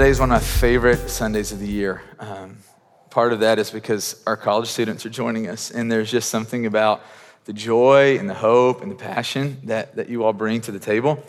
Today is one of my favorite Sundays of the year. Um, part of that is because our college students are joining us, and there's just something about the joy and the hope and the passion that, that you all bring to the table.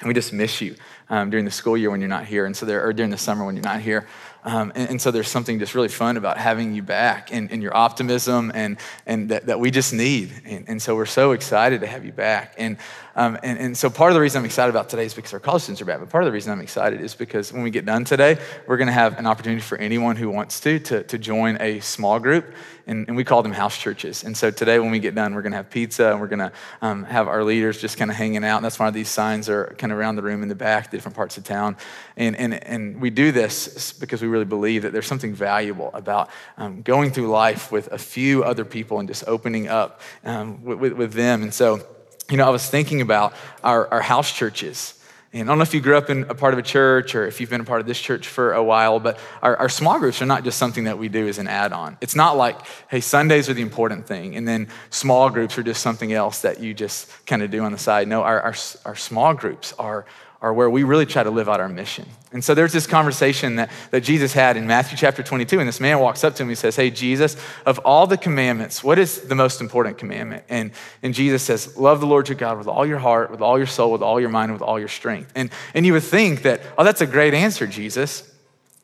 And we just miss you um, during the school year when you're not here, and so there, or during the summer when you're not here. Um, and, and, so there's something just really fun about having you back and, and your optimism and, and that, that we just need. And, and, so we're so excited to have you back. And, um, and, and so part of the reason I'm excited about today is because our college students are back. But part of the reason I'm excited is because when we get done today, we're going to have an opportunity for anyone who wants to to, to join a small group and, and, we call them house churches. And so today, when we get done, we're going to have pizza and we're going to um, have our leaders just kind of hanging out. And that's why these signs are kind of around the room in the back, the different parts of town. And, and, and we do this because we really believe that there's something valuable about um, going through life with a few other people and just opening up um, with, with, them. And so, you know, I was thinking about our, our house churches. And I don't know if you grew up in a part of a church or if you've been a part of this church for a while, but our, our small groups are not just something that we do as an add on. It's not like, hey, Sundays are the important thing, and then small groups are just something else that you just kind of do on the side. No, our, our, our small groups are are where we really try to live out our mission. And so there's this conversation that, that Jesus had in Matthew chapter 22, and this man walks up to him and says, Hey, Jesus, of all the commandments, what is the most important commandment? And, and Jesus says, Love the Lord your God with all your heart, with all your soul, with all your mind, with all your strength. And, and you would think that, oh, that's a great answer, Jesus.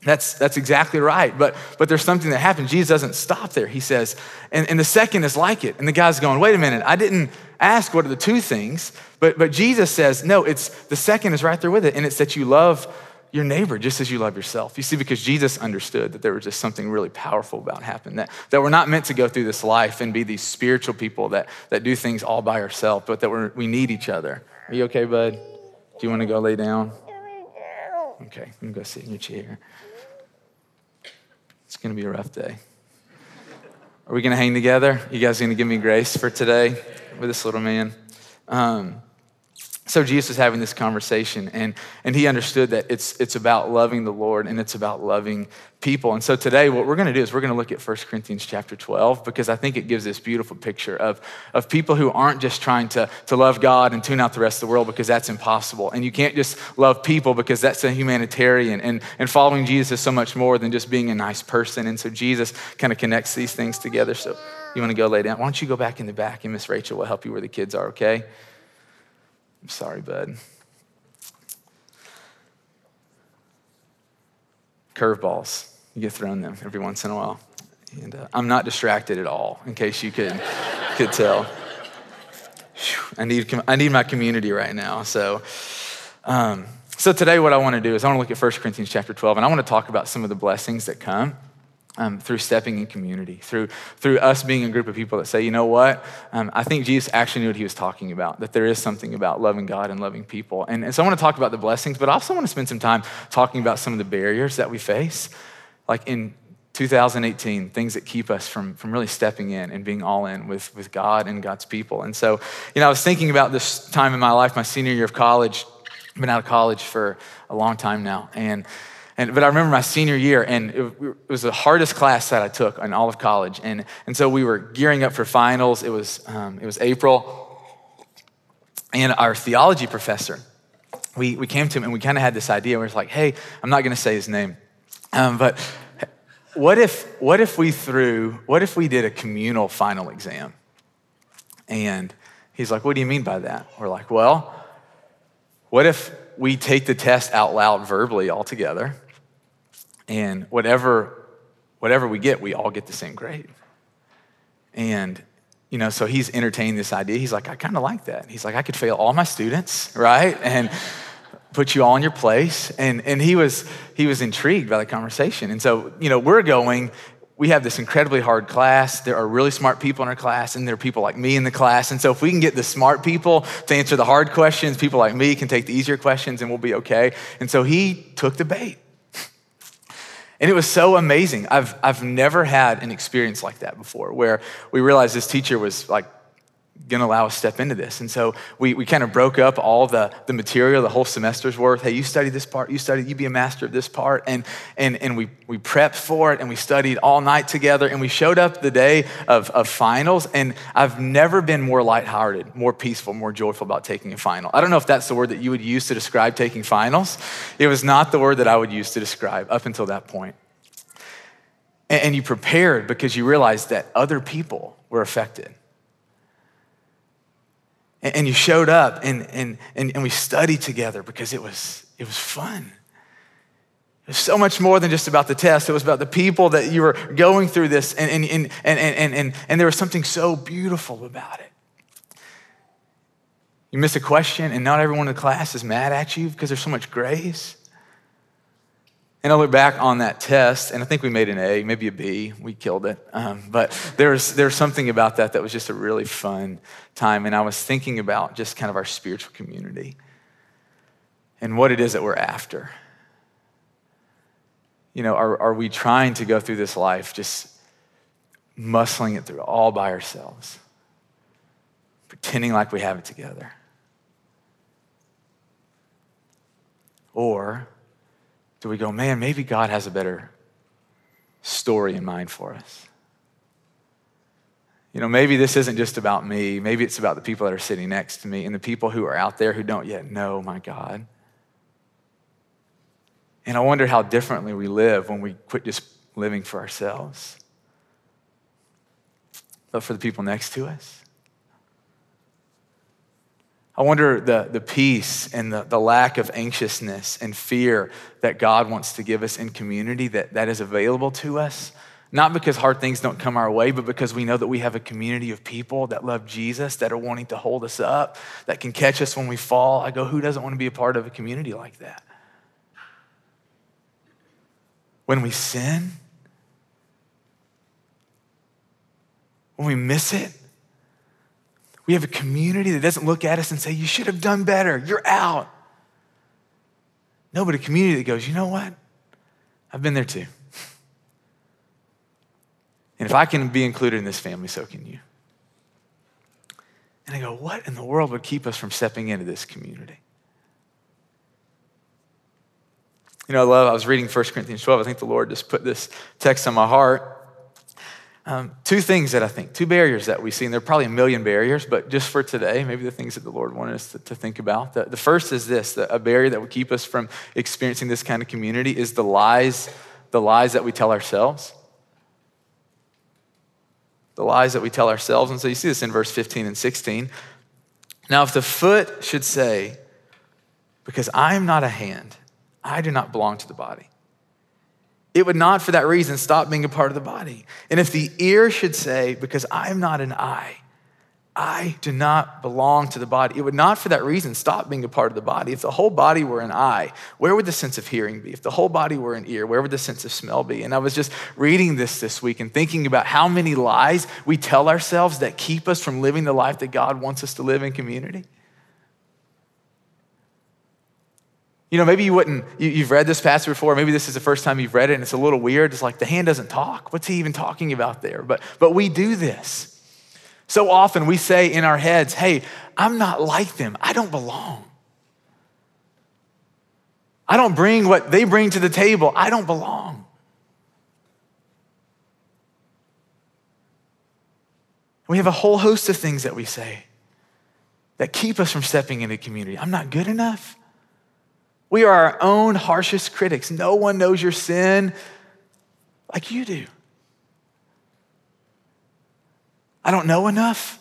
That's, that's exactly right. But, but there's something that happens. Jesus doesn't stop there. He says, and, and the second is like it. And the guy's going, wait a minute, I didn't ask what are the two things. But, but Jesus says, no, it's the second is right there with it. And it's that you love your neighbor just as you love yourself. You see, because Jesus understood that there was just something really powerful about happening, that, that we're not meant to go through this life and be these spiritual people that, that do things all by ourselves, but that we're, we need each other. Are you okay, bud? Do you want to go lay down? Okay, you can go sit in your chair. It's going to be a rough day. Are we going to hang together? You guys going to give me grace for today with this little man? Um, so Jesus is having this conversation, and, and he understood that it's, it's about loving the Lord and it's about loving people. And so today, what we're going to do is we're going to look at 1 Corinthians chapter 12 because I think it gives this beautiful picture of, of people who aren't just trying to, to love God and tune out the rest of the world because that's impossible. And you can't just love people because that's a humanitarian. And, and following Jesus is so much more than just being a nice person. And so Jesus kind of connects these things together. So you want to go lay down? Why don't you go back in the back and Miss Rachel will help you where the kids are, okay? I'm sorry, bud. Curveballs. You get thrown them every once in a while. And uh, I'm not distracted at all, in case you could, could tell. I need, I need my community right now. So, um, so today, what I want to do is I want to look at 1 Corinthians chapter 12, and I want to talk about some of the blessings that come um, through stepping in community, through, through us being a group of people that say, you know what, um, I think Jesus actually knew what he was talking about, that there is something about loving God and loving people. And, and so I want to talk about the blessings, but I also want to spend some time talking about some of the barriers that we face. Like in 2018, things that keep us from, from really stepping in and being all in with, with God and God's people. And so, you know, I was thinking about this time in my life, my senior year of college. I've been out of college for a long time now. And and, but I remember my senior year, and it, it, was the hardest class that I took in all of college. And, and so we were gearing up for finals. It was, um, it was April. And our theology professor, we, we came to him and we kind of had this idea. We were like, hey, I'm not going to say his name, um, but what if, what if we threw, what if we did a communal final exam? And he's like, what do you mean by that? We're like, well, what if we take the test out loud verbally all together? And whatever, whatever we get, we all get the same grade. And, you know, so he's entertaining this idea. He's like, I kind of like that. He's like, I could fail all my students, right? And put you all in your place. And, and he, was, he was intrigued by the conversation. And so, you know, we're going, we have this incredibly hard class. There are really smart people in our class, and there are people like me in the class. And so, if we can get the smart people to answer the hard questions, people like me can take the easier questions, and we'll be okay. And so, he took the bait. And it was so amazing. I've, I've never had an experience like that before where we realized this teacher was like going to allow us to step into this. And so we, we kind of broke up all the, the material, the whole semester's worth. Hey, you study this part, you study, you be a master of this part. And, and, and we, we prepped for it and we studied all night together and we showed up the day of, of finals. And I've never been more lighthearted, more peaceful, more joyful about taking a final. I don't know if that's the word that you would use to describe taking finals. It was not the word that I would use to describe up until that point. And, and you prepared because you realized that other people were affected and, you showed up and, and, and, and we studied together because it was, it was fun. It was so much more than just about the test. It was about the people that you were going through this, and, and, and, and, and, and, and there was something so beautiful about it. You miss a question, and not everyone in the class is mad at you because there's so much grace. And I look back on that test, and I think we made an A, maybe a B. We killed it. Um, but there's, there's something about that that was just a really fun time. And I was thinking about just kind of our spiritual community and what it is that we're after. You know, are, are we trying to go through this life just muscling it through all by ourselves, pretending like we have it together? Or do we go, man, maybe God has a better story in mind for us? You know, maybe this isn't just about me. Maybe it's about the people that are sitting next to me and the people who are out there who don't yet know my God. And I wonder how differently we live when we quit just living for ourselves, but for the people next to us. I wonder the, the peace and the, the lack of anxiousness and fear that God wants to give us in community that, that is available to us. Not because hard things don't come our way, but because we know that we have a community of people that love Jesus, that are wanting to hold us up, that can catch us when we fall. I go, who doesn't want to be a part of a community like that? When we sin, when we miss it, we have a community that doesn't look at us and say, You should have done better. You're out. No, but a community that goes, You know what? I've been there too. And if I can be included in this family, so can you. And I go, What in the world would keep us from stepping into this community? You know, I love, I was reading 1 Corinthians 12. I think the Lord just put this text on my heart. Um, two things that I think, two barriers that we see, and there are probably a million barriers, but just for today, maybe the things that the Lord wanted us to, to think about. The, the, first is this a barrier that would keep us from experiencing this kind of community is the lies, the lies that we tell ourselves. The lies that we tell ourselves. And so you see this in verse 15 and 16. Now, if the foot should say, Because I am not a hand, I do not belong to the body it would not, for that reason, stop being a part of the body. And if the ear should say, Because I'm not an eye, I do not belong to the body, it would not, for that reason, stop being a part of the body. If the whole body were an eye, where would the sense of hearing be? If the whole body were an ear, where would the sense of smell be? And I was just reading this this week and thinking about how many lies we tell ourselves that keep us from living the life that God wants us to live in community. You know, maybe you wouldn't, you, have read this passage before, maybe this is the first time you've read it and it's a little weird. It's like the hand doesn't talk. What's he even talking about there? But, but we do this. So often we say in our heads, hey, I'm not like them. I don't belong. I don't bring what they bring to the table. I don't belong. We have a whole host of things that we say that keep us from stepping into community. I'm not good enough. We are our own harshest critics. No one knows your sin like you do. I don't know enough.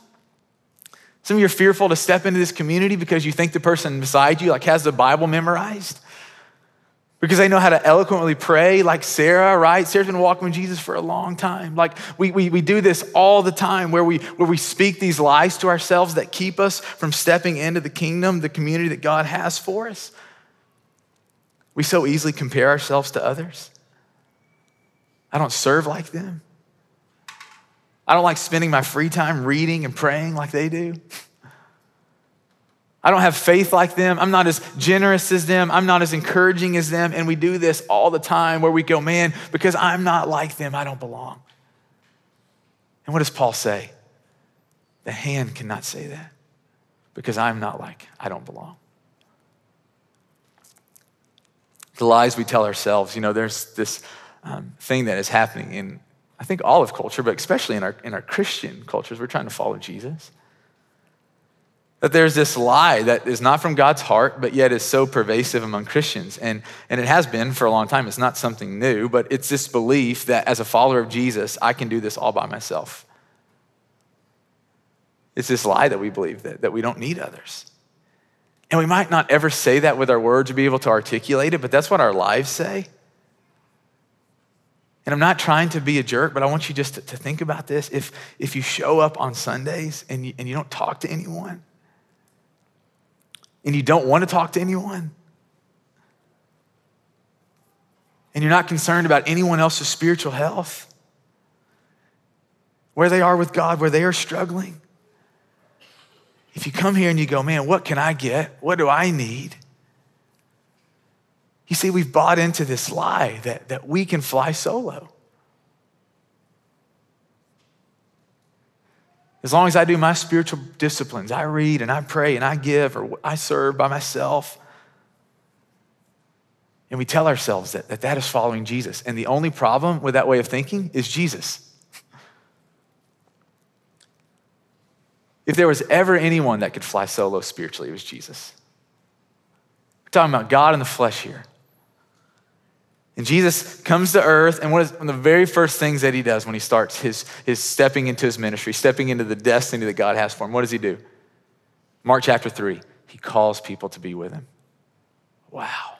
Some of you are fearful to step into this community because you think the person beside you like has the Bible memorized. Because they know how to eloquently pray, like Sarah, right? Sarah's been walking with Jesus for a long time. Like we, we, we do this all the time where we, where we speak these lies to ourselves that keep us from stepping into the kingdom, the community that God has for us. We so easily compare ourselves to others. I don't serve like them. I don't like spending my free time reading and praying like they do. I don't have faith like them. I'm not as generous as them. I'm not as encouraging as them. And we do this all the time where we go, man, because I'm not like them, I don't belong. And what does Paul say? The hand cannot say that because I'm not like, I don't belong. The lies we tell ourselves, you know, there's this um, thing that is happening in, I think, all of culture, but especially in our, in our Christian cultures. We're trying to follow Jesus. That there's this lie that is not from God's heart, but yet is so pervasive among Christians. And, and it has been for a long time. It's not something new, but it's this belief that as a follower of Jesus, I can do this all by myself. It's this lie that we believe that, that we don't need others. And we might not ever say that with our words or be able to articulate it, but that's what our lives say. And I'm not trying to be a jerk, but I want you just to, to think about this. If, if you show up on Sundays and you, and you don't talk to anyone, and you don't want to talk to anyone, and you're not concerned about anyone else's spiritual health, where they are with God, where they are struggling, if you come here and you go, man, what can I get? What do I need? You see, we've bought into this lie that, that we can fly solo. As long as I do my spiritual disciplines, I read and I pray and I give or I serve by myself. And we tell ourselves that, that that is following Jesus. And the only problem with that way of thinking is Jesus. If there was ever anyone that could fly solo spiritually, it was Jesus. We're talking about God in the flesh here. And Jesus comes to earth, and one of the very first things that he does when he starts his, his stepping into his ministry, stepping into the destiny that God has for him, what does he do? Mark chapter 3, he calls people to be with him. Wow.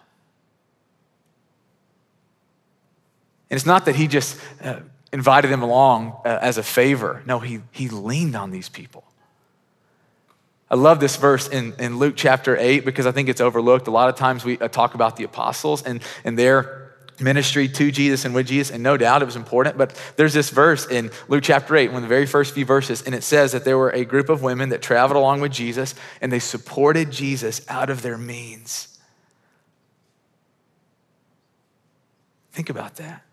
And it's not that he just uh, invited them along uh, as a favor. No, he, he leaned on these people. I love this verse in, in Luke chapter 8 because I think it's overlooked. A lot of times we uh, talk about the apostles and, and their ministry to Jesus and with Jesus, and no doubt it was important. But there's this verse in Luke chapter 8, one of the very first few verses, and it says that there were a group of women that traveled along with Jesus and they supported Jesus out of their means. Think about that.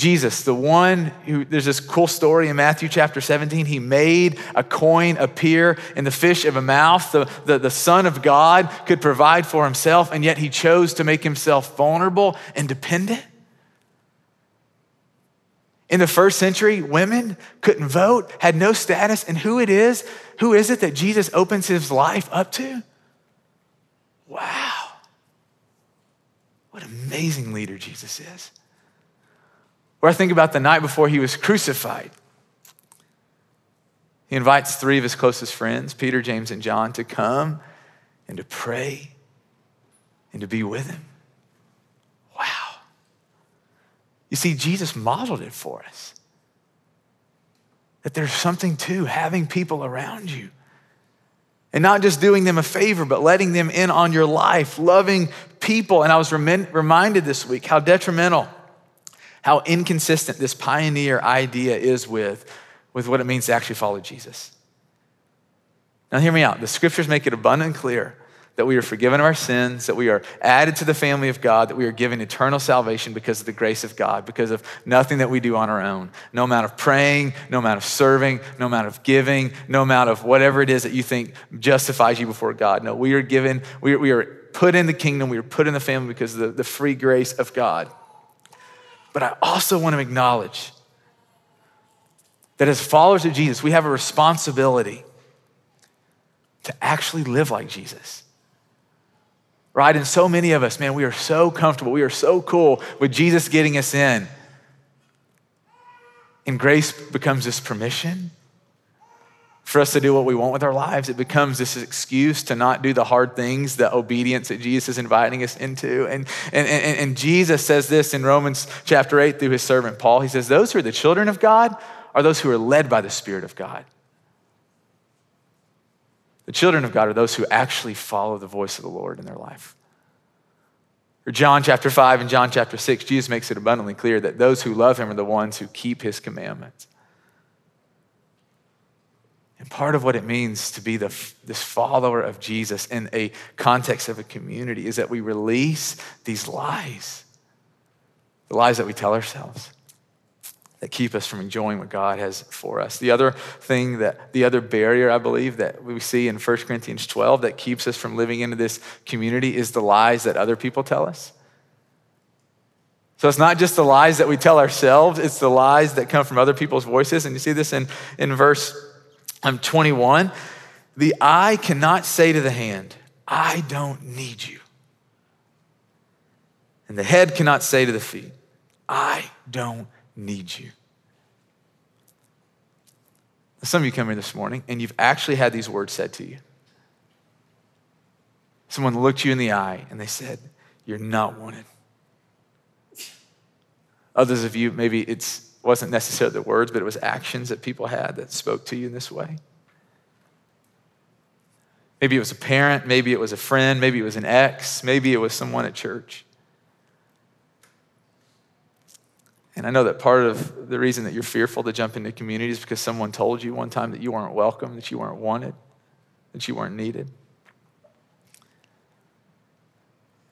Jesus, the one who, there's this cool story in Matthew chapter 17. He made a coin appear in the fish of a mouth. The, the, the Son of God could provide for himself, and yet he chose to make himself vulnerable and dependent. In the first century, women couldn't vote, had no status, and who it is, who is it that Jesus opens his life up to? Wow. What amazing leader Jesus is. Or I think about the night before he was crucified. He invites three of his closest friends, Peter, James, and John, to come and to pray and to be with him. Wow. You see, Jesus modeled it for us. That there's something to having people around you. And not just doing them a favor, but letting them in on your life, loving people. And I was reminded this week how detrimental how inconsistent this pioneer idea is with, with what it means to actually follow Jesus. Now, hear me out. The scriptures make it abundant clear that we are forgiven of our sins, that we are added to the family of God, that we are given eternal salvation because of the grace of God, because of nothing that we do on our own. No amount of praying, no amount of serving, no amount of giving, no amount of whatever it is that you think justifies you before God. No, we are given, we are, we are put in the kingdom, we are put in the family because of the, the free grace of God. But I also want to acknowledge that as followers of Jesus, we have a responsibility to actually live like Jesus. Right? And so many of us, man, we are so comfortable. We are so cool with Jesus getting us in. And grace becomes this permission for us to do what we want with our lives. It becomes this excuse to not do the hard things, the obedience that Jesus is inviting us into. And, and, and, and Jesus says this in Romans chapter 8 through his servant Paul. He says, Those who are the children of God are those who are led by the Spirit of God. The children of God are those who actually follow the voice of the Lord in their life. Or John chapter 5 and John chapter 6, Jesus makes it abundantly clear that those who love him are the ones who keep his commandments. And part of what it means to be the, this follower of Jesus in a context of a community is that we release these lies, the lies that we tell ourselves. that keep us from enjoying what God has for us. The other thing that, the other barrier I believe that we see in 1 Corinthians 12 that keeps us from living into this community is the lies that other people tell us. So it's not just the lies that we tell ourselves, it's the lies that come from other people's voices. And you see this in, in verse um, 21. The eye cannot say to the hand, I don't need you. And the head cannot say to the feet, I don't need you. Some of you come here this morning and you've actually had these words said to you. Someone looked you in the eye and they said, You're not wanted. Others of you, maybe it wasn't necessarily the words, but it was actions that people had that spoke to you in this way. Maybe it was a parent, maybe it was a friend, maybe it was an ex, maybe it was someone at church. And I know that part of the reason that you're fearful to jump into community is because someone told you one time that you weren't welcome, that you weren't wanted, that you weren't needed.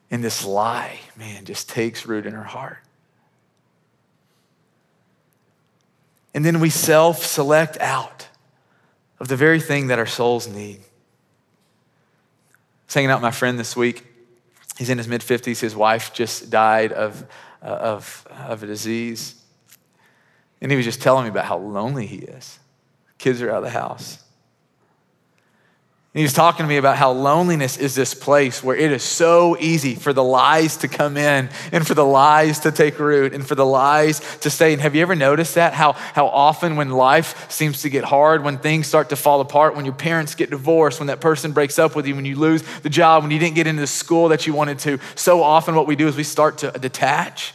And this lie, man, just takes root in her heart. And then we self select out of the very thing that our souls need. I was hanging out with my friend this week. He's in his mid 50s. His wife just died of, uh, of, of a disease. And he was just telling me about how lonely he is. Kids are out of the house. And he was talking to me about how loneliness is this place where it is so easy for the lies to come in and for the lies to take root and for the lies to stay. And have you ever noticed that? How, how often when life seems to get hard, when things start to fall apart, when your parents get divorced, when that person breaks up with you, when you lose the job, when you didn't get into the school that you wanted to, so often what we do is we start to detach.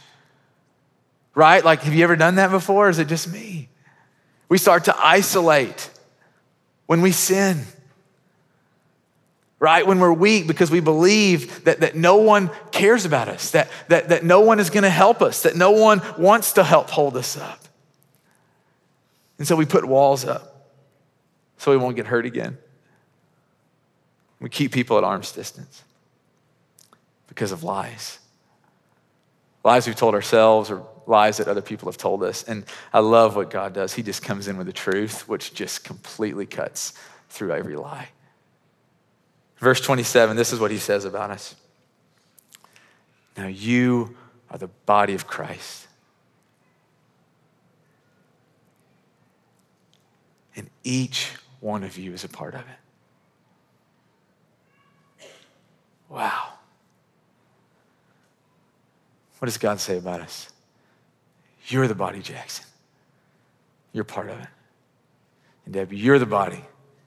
Right? Like, have you ever done that before? is it just me? We start to isolate when we sin right? When we're weak because we believe that, that no one cares about us, that, that, that no one is going to help us, that no one wants to help hold us up. And so we put walls up so we won't get hurt again. We keep people at arm's distance because of lies. Lies we've told ourselves or lies that other people have told us. And I love what God does. He just comes in with the truth, which just completely cuts through every lie. Verse 27, this is what he says about us. Now you are the body of Christ. And each one of you is a part of it. Wow. What does God say about us? You're the body, Jackson. You're part of it. And Debbie, you're the body,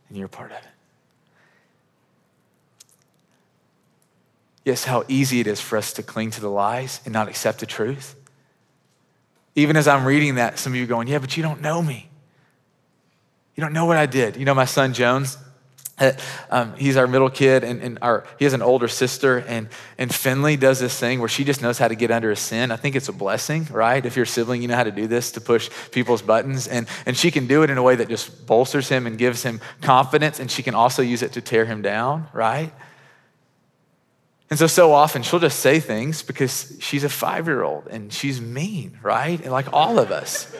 and you're part of it. Yes, how easy it is for us to cling to the lies and not accept the truth. Even as I'm reading that, some of you are going, Yeah, but you don't know me. You don't know what I did. You know, my son Jones, uh, um, he's our middle kid, and, and our, he has an older sister. And, and Finley does this thing where she just knows how to get under a sin. I think it's a blessing, right? If you're a sibling, you know how to do this to push people's buttons. And, and she can do it in a way that just bolsters him and gives him confidence. And she can also use it to tear him down, right? And so, so often she'll just say things because she's a five year old and she's mean, right? And like all of us.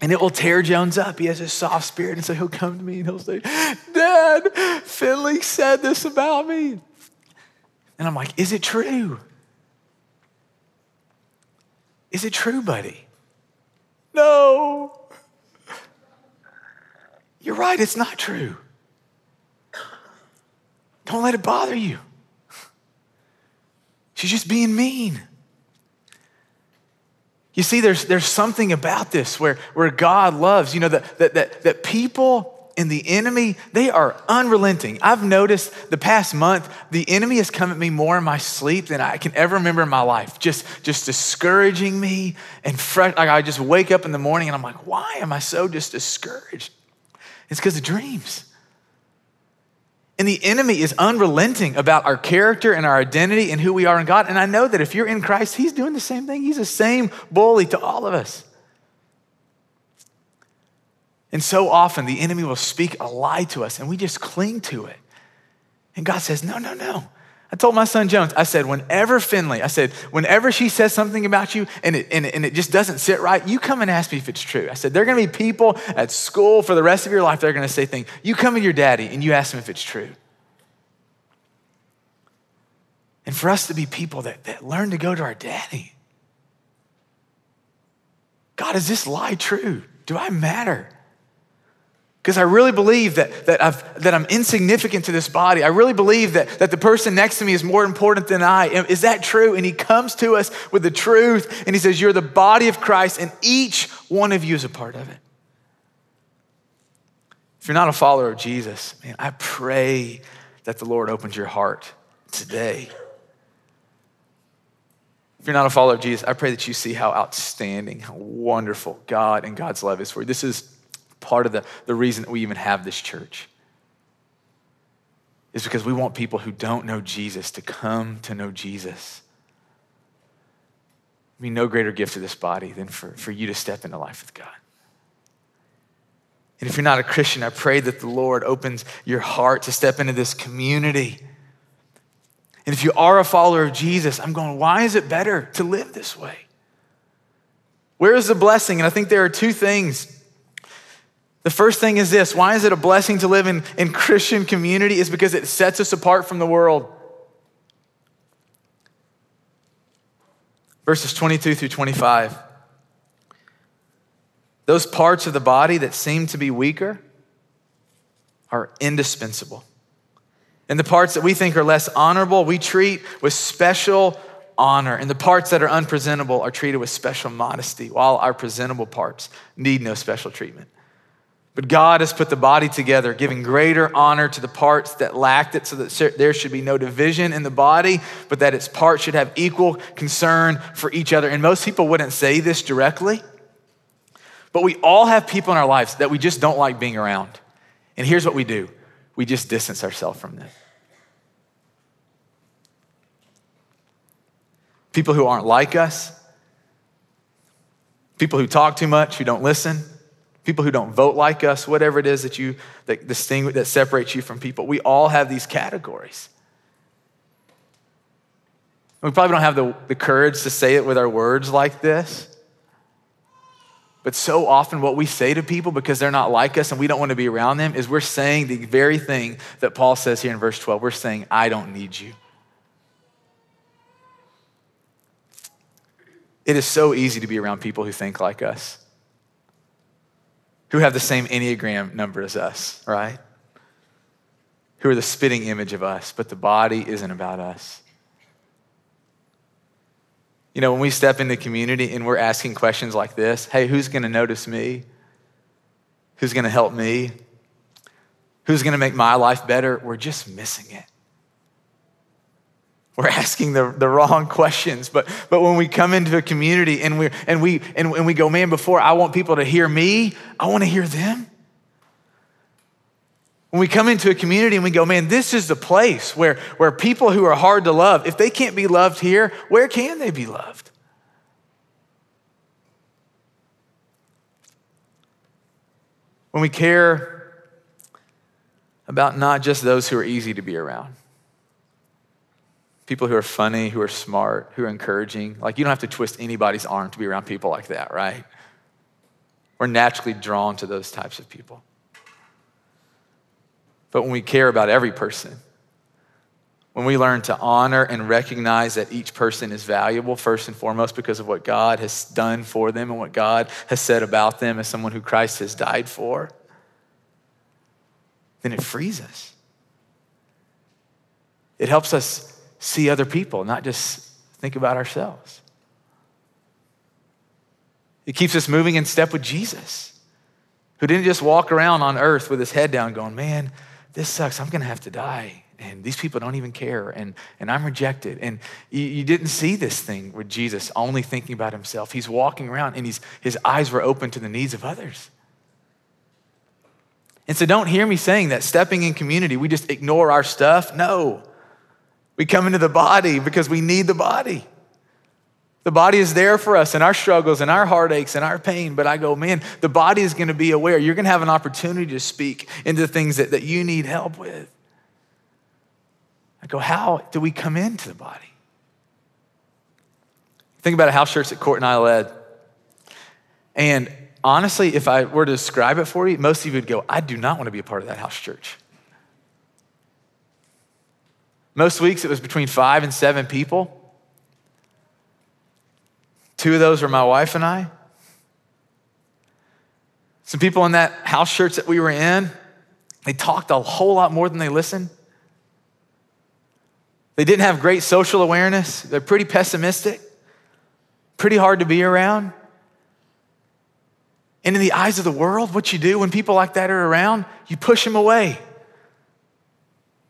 And it will tear Jones up. He has a soft spirit. And so he'll come to me and he'll say, Dad, Finley said this about me. And I'm like, Is it true? Is it true, buddy? No. You're right, it's not true. Don't let it bother you. She's just being mean. You see, there's, there's something about this where, where God loves, you know, that, that, that, that people and the enemy, they are unrelenting. I've noticed the past month, the enemy has come at me more in my sleep than I can ever remember in my life, just, just discouraging me and fresh. Like I just wake up in the morning and I'm like, why am I so just discouraged? It's because of dreams. And the enemy is unrelenting about our character and our identity and who we are in God. And I know that if you're in Christ, he's doing the same thing. He's the same bully to all of us. And so often the enemy will speak a lie to us and we just cling to it. And God says, No, no, no. I told my son Jones, I said, whenever Finley, I said, whenever she says something about you and it, and, it, and it just doesn't sit right, you come and ask me if it's true. I said, there are gonna be people at school for the rest of your life that are gonna say things. You come to your daddy and you ask him if it's true. And for us to be people that, that learn to go to our daddy. God, is this lie true? Do I matter? Because I really believe that, that, I've, that I'm insignificant to this body. I really believe that, that the person next to me is more important than I. Is that true? And he comes to us with the truth and he says, You're the body of Christ, and each one of you is a part of it. If you're not a follower of Jesus, man, I pray that the Lord opens your heart today. If you're not a follower of Jesus, I pray that you see how outstanding, how wonderful God and God's love is for you. This is part of the, the reason that we even have this church is because we want people who don't know Jesus to come to know Jesus. I mean, no greater gift to this body than for, for you to step into life with God. And if you're not a Christian, I pray that the Lord opens your heart to step into this community. And if you are a follower of Jesus, I'm going, why is it better to live this way? Where is the blessing? And I think there are two things the first thing is this why is it a blessing to live in, in Christian community? Is because it sets us apart from the world. Verses 22 through 25. Those parts of the body that seem to be weaker are indispensable. And the parts that we think are less honorable, we treat with special honor. And the parts that are unpresentable are treated with special modesty, while our presentable parts need no special treatment. But God has put the body together, giving greater honor to the parts that lacked it, so that there should be no division in the body, but that its parts should have equal concern for each other. And most people wouldn't say this directly, but we all have people in our lives that we just don't like being around. And here's what we do we just distance ourselves from them. People who aren't like us, people who talk too much, who don't listen people who don't vote like us, whatever it is that you that distinguish that separates you from people. We all have these categories. We probably don't have the, the courage to say it with our words like this. But so often, what we say to people because they're not like us and we don't want to be around them is we're saying the very thing that Paul says here in verse 12. We're saying, I don't need you. It is so easy to be around people who think like us who have the same Enneagram number as us, right? Who are the spitting image of us, but the body isn't about us. You know, when we step into community and we're asking questions like this hey, who's gonna notice me? Who's gonna help me? Who's gonna make my life better? We're just missing it. We're asking the, the wrong questions. But, but when we come into a community and, we and, we, and, and we go, man, before I want people to hear me, I want to hear them. When we come into a community and we go, man, this is the place where, where people who are hard to love, if they can't be loved here, where can they be loved? When we care about not just those who are easy to be around, people who are funny, who are smart, who are encouraging. Like, you don't have to twist anybody's arm to be around people like that, right? We're naturally drawn to those types of people. But when we care about every person, when we learn to honor and recognize that each person is valuable, first and foremost, because of what God has done for them and what God has said about them as someone who Christ has died for, then it frees us. It helps us see other people, not just think about ourselves. It keeps us moving in step with Jesus, who didn't just walk around on earth with his head down going, Man, this sucks. I'm going to have to die. And these people don't even care. And, and I'm rejected. And you, you didn't see this thing with Jesus only thinking about himself. He's walking around and he's, his eyes were open to the needs of others. And so don't hear me saying that stepping in community, we just ignore our stuff. No. We come into the body because we need the body. The body is there for us and our struggles and our heartaches and our pain. But I go, man, the body is going to be aware. You're going to have an opportunity to speak into things that, that you need help with. I go, how do we come into the body? Think about a house church that Court and I led. And honestly, if I were to describe it for you, most of you would go, I do not want to be a part of that house church. Most weeks it was between five and seven people. Two of those were my wife and I. Some people in that house church that we were in, they talked a whole lot more than they listened. They didn't have great social awareness. They're pretty pessimistic, pretty hard to be around. And in the eyes of the world, what you do when people like that are around, you push them away.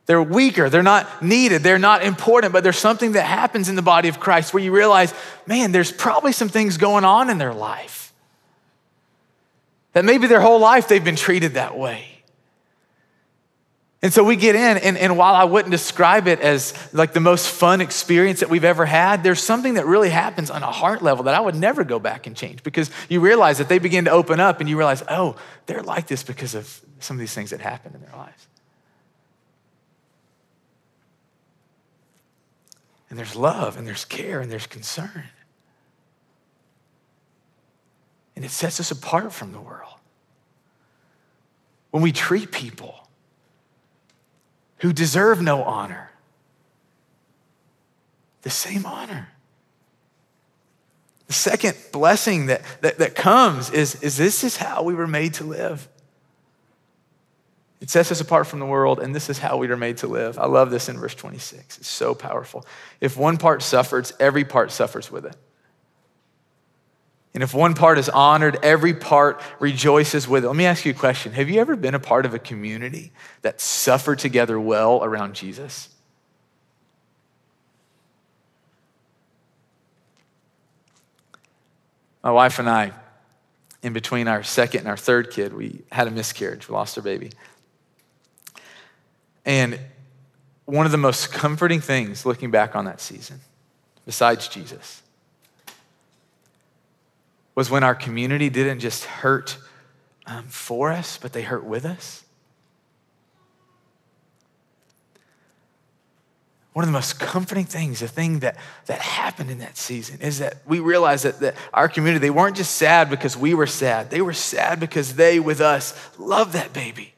They're weaker, they're not needed, they're not important, but there's something that happens in the body of Christ where you realize, man, there's probably some things going on in their life. That maybe their whole life they've been treated that way. And so we get in, and, and while I wouldn't describe it as like the most fun experience that we've ever had, there's something that really happens on a heart level that I would never go back and change because you realize that they begin to open up and you realize, oh, they're like this because of some of these things that happened in their lives. And there's love, and there's care, and there's concern. And it sets us apart from the world. When we treat people, who deserve no honor. The same honor. The second blessing that, that, that comes is, is this is how we were made to live. It sets us apart from the world, and this is how we are made to live. I love this in verse 26. It's so powerful. If one part suffers, every part suffers with it. And if one part is honored, every part rejoices with it. Let me ask you a question Have you ever been a part of a community that suffered together well around Jesus? My wife and I, in between our second and our third kid, we had a miscarriage. We lost our baby. And one of the most comforting things looking back on that season, besides Jesus, was when our community didn't just hurt um, for us, but they hurt with us. One of the most comforting things, the thing that, that happened in that season, is that we realized that, that our community, they weren't just sad because we were sad. They were sad because they, with us, loved that baby.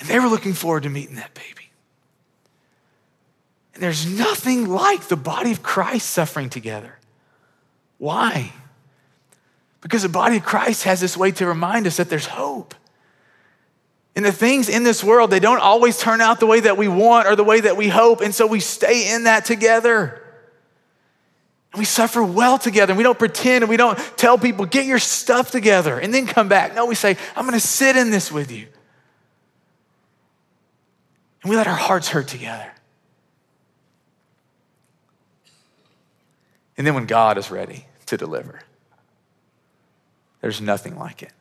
And they were looking forward to meeting that baby. And there's nothing like the body of Christ suffering together. Why? Because the body of Christ has this way to remind us that there's hope. And the things in this world, they don't always turn out the way that we want or the way that we hope. And so we stay in that together. And we suffer well together. And we don't pretend and we don't tell people, get your stuff together and then come back. No, we say, I'm going to sit in this with you. And we let our hearts hurt together. And then when God is ready, to deliver. There's nothing like it.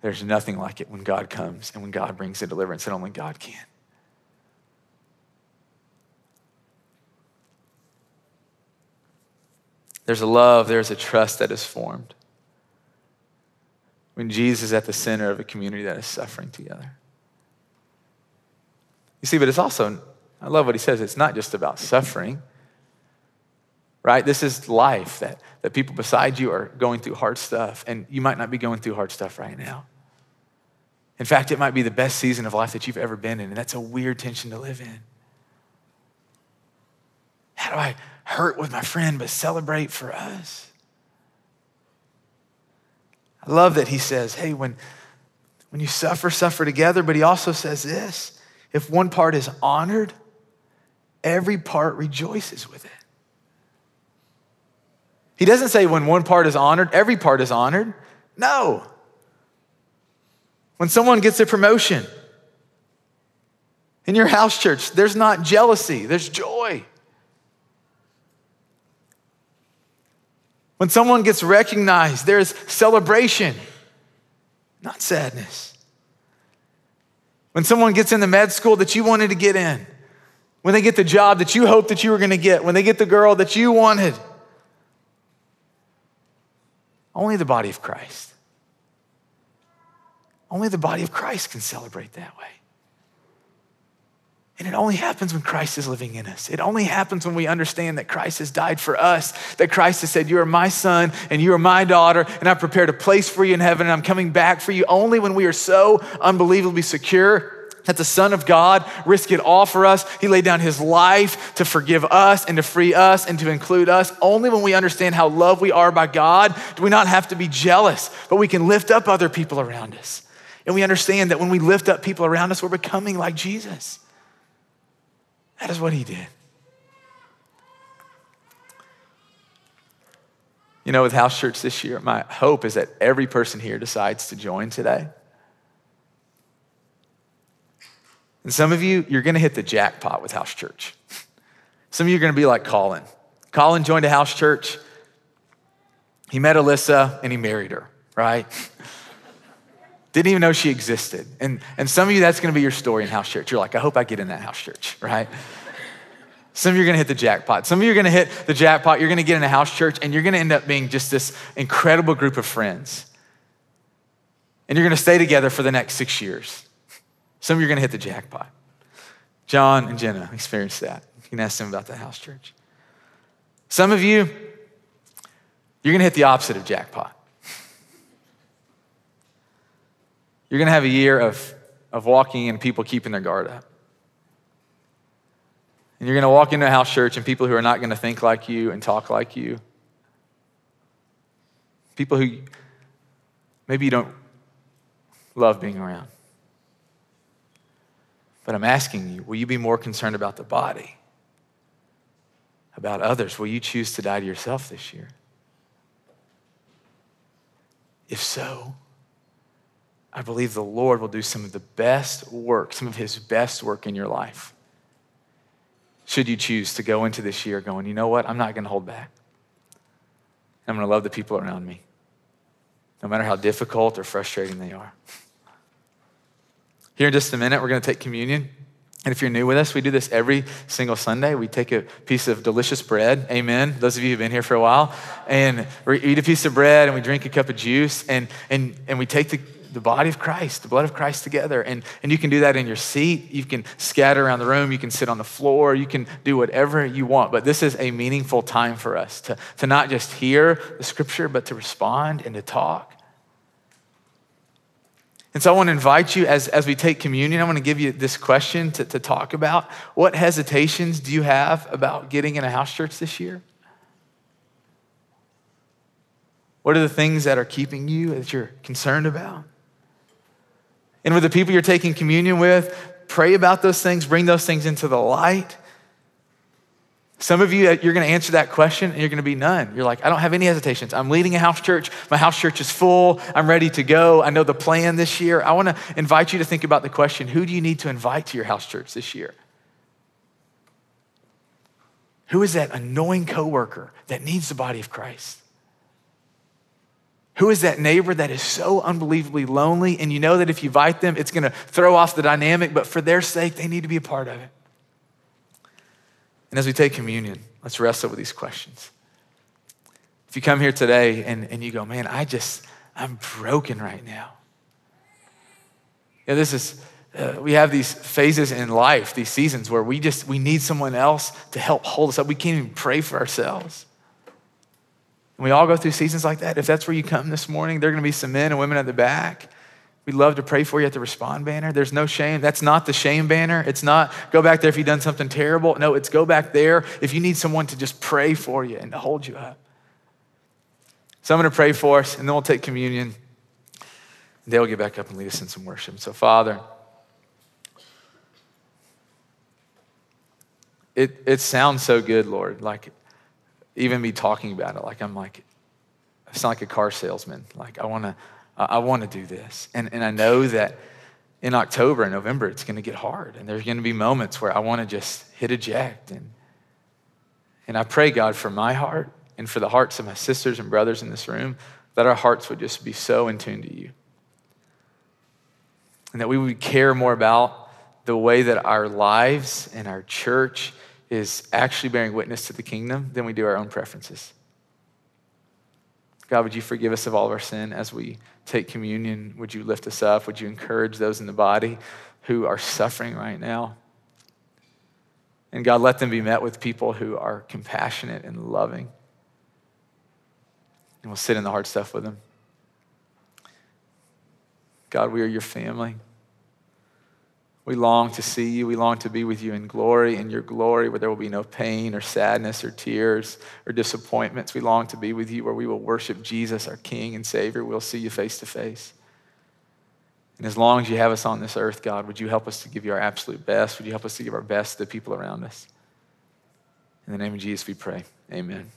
There's nothing like it when God comes and when God brings the deliverance that only God can. There's a love, there's a trust that is formed when Jesus is at the center of a community that is suffering together. You see, but it's also, I love what he says, it's not just about suffering right? This is life that, that people beside you are going through hard stuff, and you might not be going through hard stuff right now. In fact, it might be the best season of life that you've ever been in, and that's a weird tension to live in. How do I hurt with my friend but celebrate for us? I love that he says, hey, when, when you suffer, suffer together, but he also says this if one part is honored, every part rejoices with it. He doesn't say when one part is honored, every part is honored. No. When someone gets a promotion in your house church, there's not jealousy, there's joy. When someone gets recognized, there's celebration, not sadness. When someone gets in the med school that you wanted to get in, when they get the job that you hoped that you were going to get, when they get the girl that you wanted, only the body of Christ. Only the body of Christ can celebrate that way. And it only happens when Christ is living in us. It only happens when we understand that Christ has died for us, that Christ has said, You are my son and you are my daughter, and I've prepared a place for you in heaven, and I'm coming back for you. Only when we are so unbelievably secure that the Son of God risked it all for us. He laid down his life to forgive us and to free us and to include us. Only when we understand how loved we are by God do we not have to be jealous, but we can lift up other people around us. And we understand that when we lift up people around us, we're becoming like Jesus. That is what he did. You know, with House Church this year, my hope is that every person here decides to join today. And some of you, you're going to hit the jackpot with House Church. Some of you are going to be like Colin. Colin joined a house church. He met Alyssa and he married her, right? Didn't even know she existed. And, and some of you, that's going to be your story in house church. You're like, I hope I get in that house church, right? Some of you are going to hit the jackpot. Some of you are going to hit the jackpot. You're going to get in a house church and you're going to end up being just this incredible group of friends. And you're going to stay together for the next six years. Some of you are going to hit the jackpot. John and Jenna experienced that. You can ask them about the house church. Some of you, you're going to hit the opposite of jackpot. You're going to have a year of, of walking and people keeping their guard up. And you're going to walk into a house church and people who are not going to think like you and talk like you. People who maybe you don't love being around. But I'm asking you, will you be more concerned about the body? About others? Will you choose to die to yourself this year? If so, I believe the Lord will do some of the best work, some of his best work in your life. Should you choose to go into this year going, you know what, I'm not going to hold back. I'm going to love the people around me, no matter how difficult or frustrating they are. Here in just a minute, we're going to take communion. And if you're new with us, we do this every single Sunday. We take a piece of delicious bread. Amen. Those of you who've been here for a while. And we eat a piece of bread and we drink a cup of juice and, and, and we take the the body of Christ, the blood of Christ together. And, and you can do that in your seat. You can scatter around the room. You can sit on the floor. You can do whatever you want. But this is a meaningful time for us to, to not just hear the scripture, but to respond and to talk. And so I want to invite you as, as we take communion, I want to give you this question to, to talk about. What hesitations do you have about getting in a house church this year? What are the things that are keeping you that you're concerned about? And with the people you're taking communion with, pray about those things, bring those things into the light. Some of you, uh, you're going to answer that question and you're going to be none. You're like, I don't have any hesitations. I'm leading a house church. My house church is full. I'm ready to go. I know the plan this year. I want to invite you to think about the question who do you need to invite to your house church this year? Who is that annoying coworker that needs the body of Christ? Who is that neighbor that is so unbelievably lonely and you know that if you invite them, it's going to throw off the dynamic, but for their sake, they need to be a part of it? And as we take communion, let's wrestle with these questions. If you come here today and, and you go, man, I just, I'm broken right now. Yeah, this is, uh, we have these phases in life, these seasons where we just, we need someone else to help hold us up. We can't even pray for ourselves. And we all go through seasons like that. If that's where you come this morning, there are going to be some men and women at the back. We'd love to pray for you at the respond banner. There's no shame. That's not the shame banner. It's not go back there if you've done something terrible. No, it's go back there if you need someone to just pray for you and to hold you up. So I'm going to pray for us, and then we'll take communion. They'll get back up and lead us in some worship. So, Father, it, it sounds so good, Lord. Like even me talking about it, like I'm like, I sound like a car salesman. Like I want to, I want to do this, and and I know that in October and November it's going to get hard, and there's going to be moments where I want to just hit eject, and and I pray God for my heart and for the hearts of my sisters and brothers in this room that our hearts would just be so in tune to you, and that we would care more about the way that our lives and our church is actually bearing witness to the kingdom than we do our own preferences. God, would you forgive us of all of our sin as we take communion? Would you lift us up? Would you encourage those in the body who are suffering right now? And God, let them be met with people who are compassionate and loving. And we'll sit in the hard stuff with them. God, we are your family. We long to see you. We long to be with you in glory, in your glory, where there will be no pain or sadness or tears or disappointments. We long to be with you where we will worship Jesus, our King and Savior. We'll see you face to face. And as long as you have us on this earth, God, would you help us to give you our absolute best? Would you help us to give our best to the people around us? In the name of Jesus, we pray. Amen.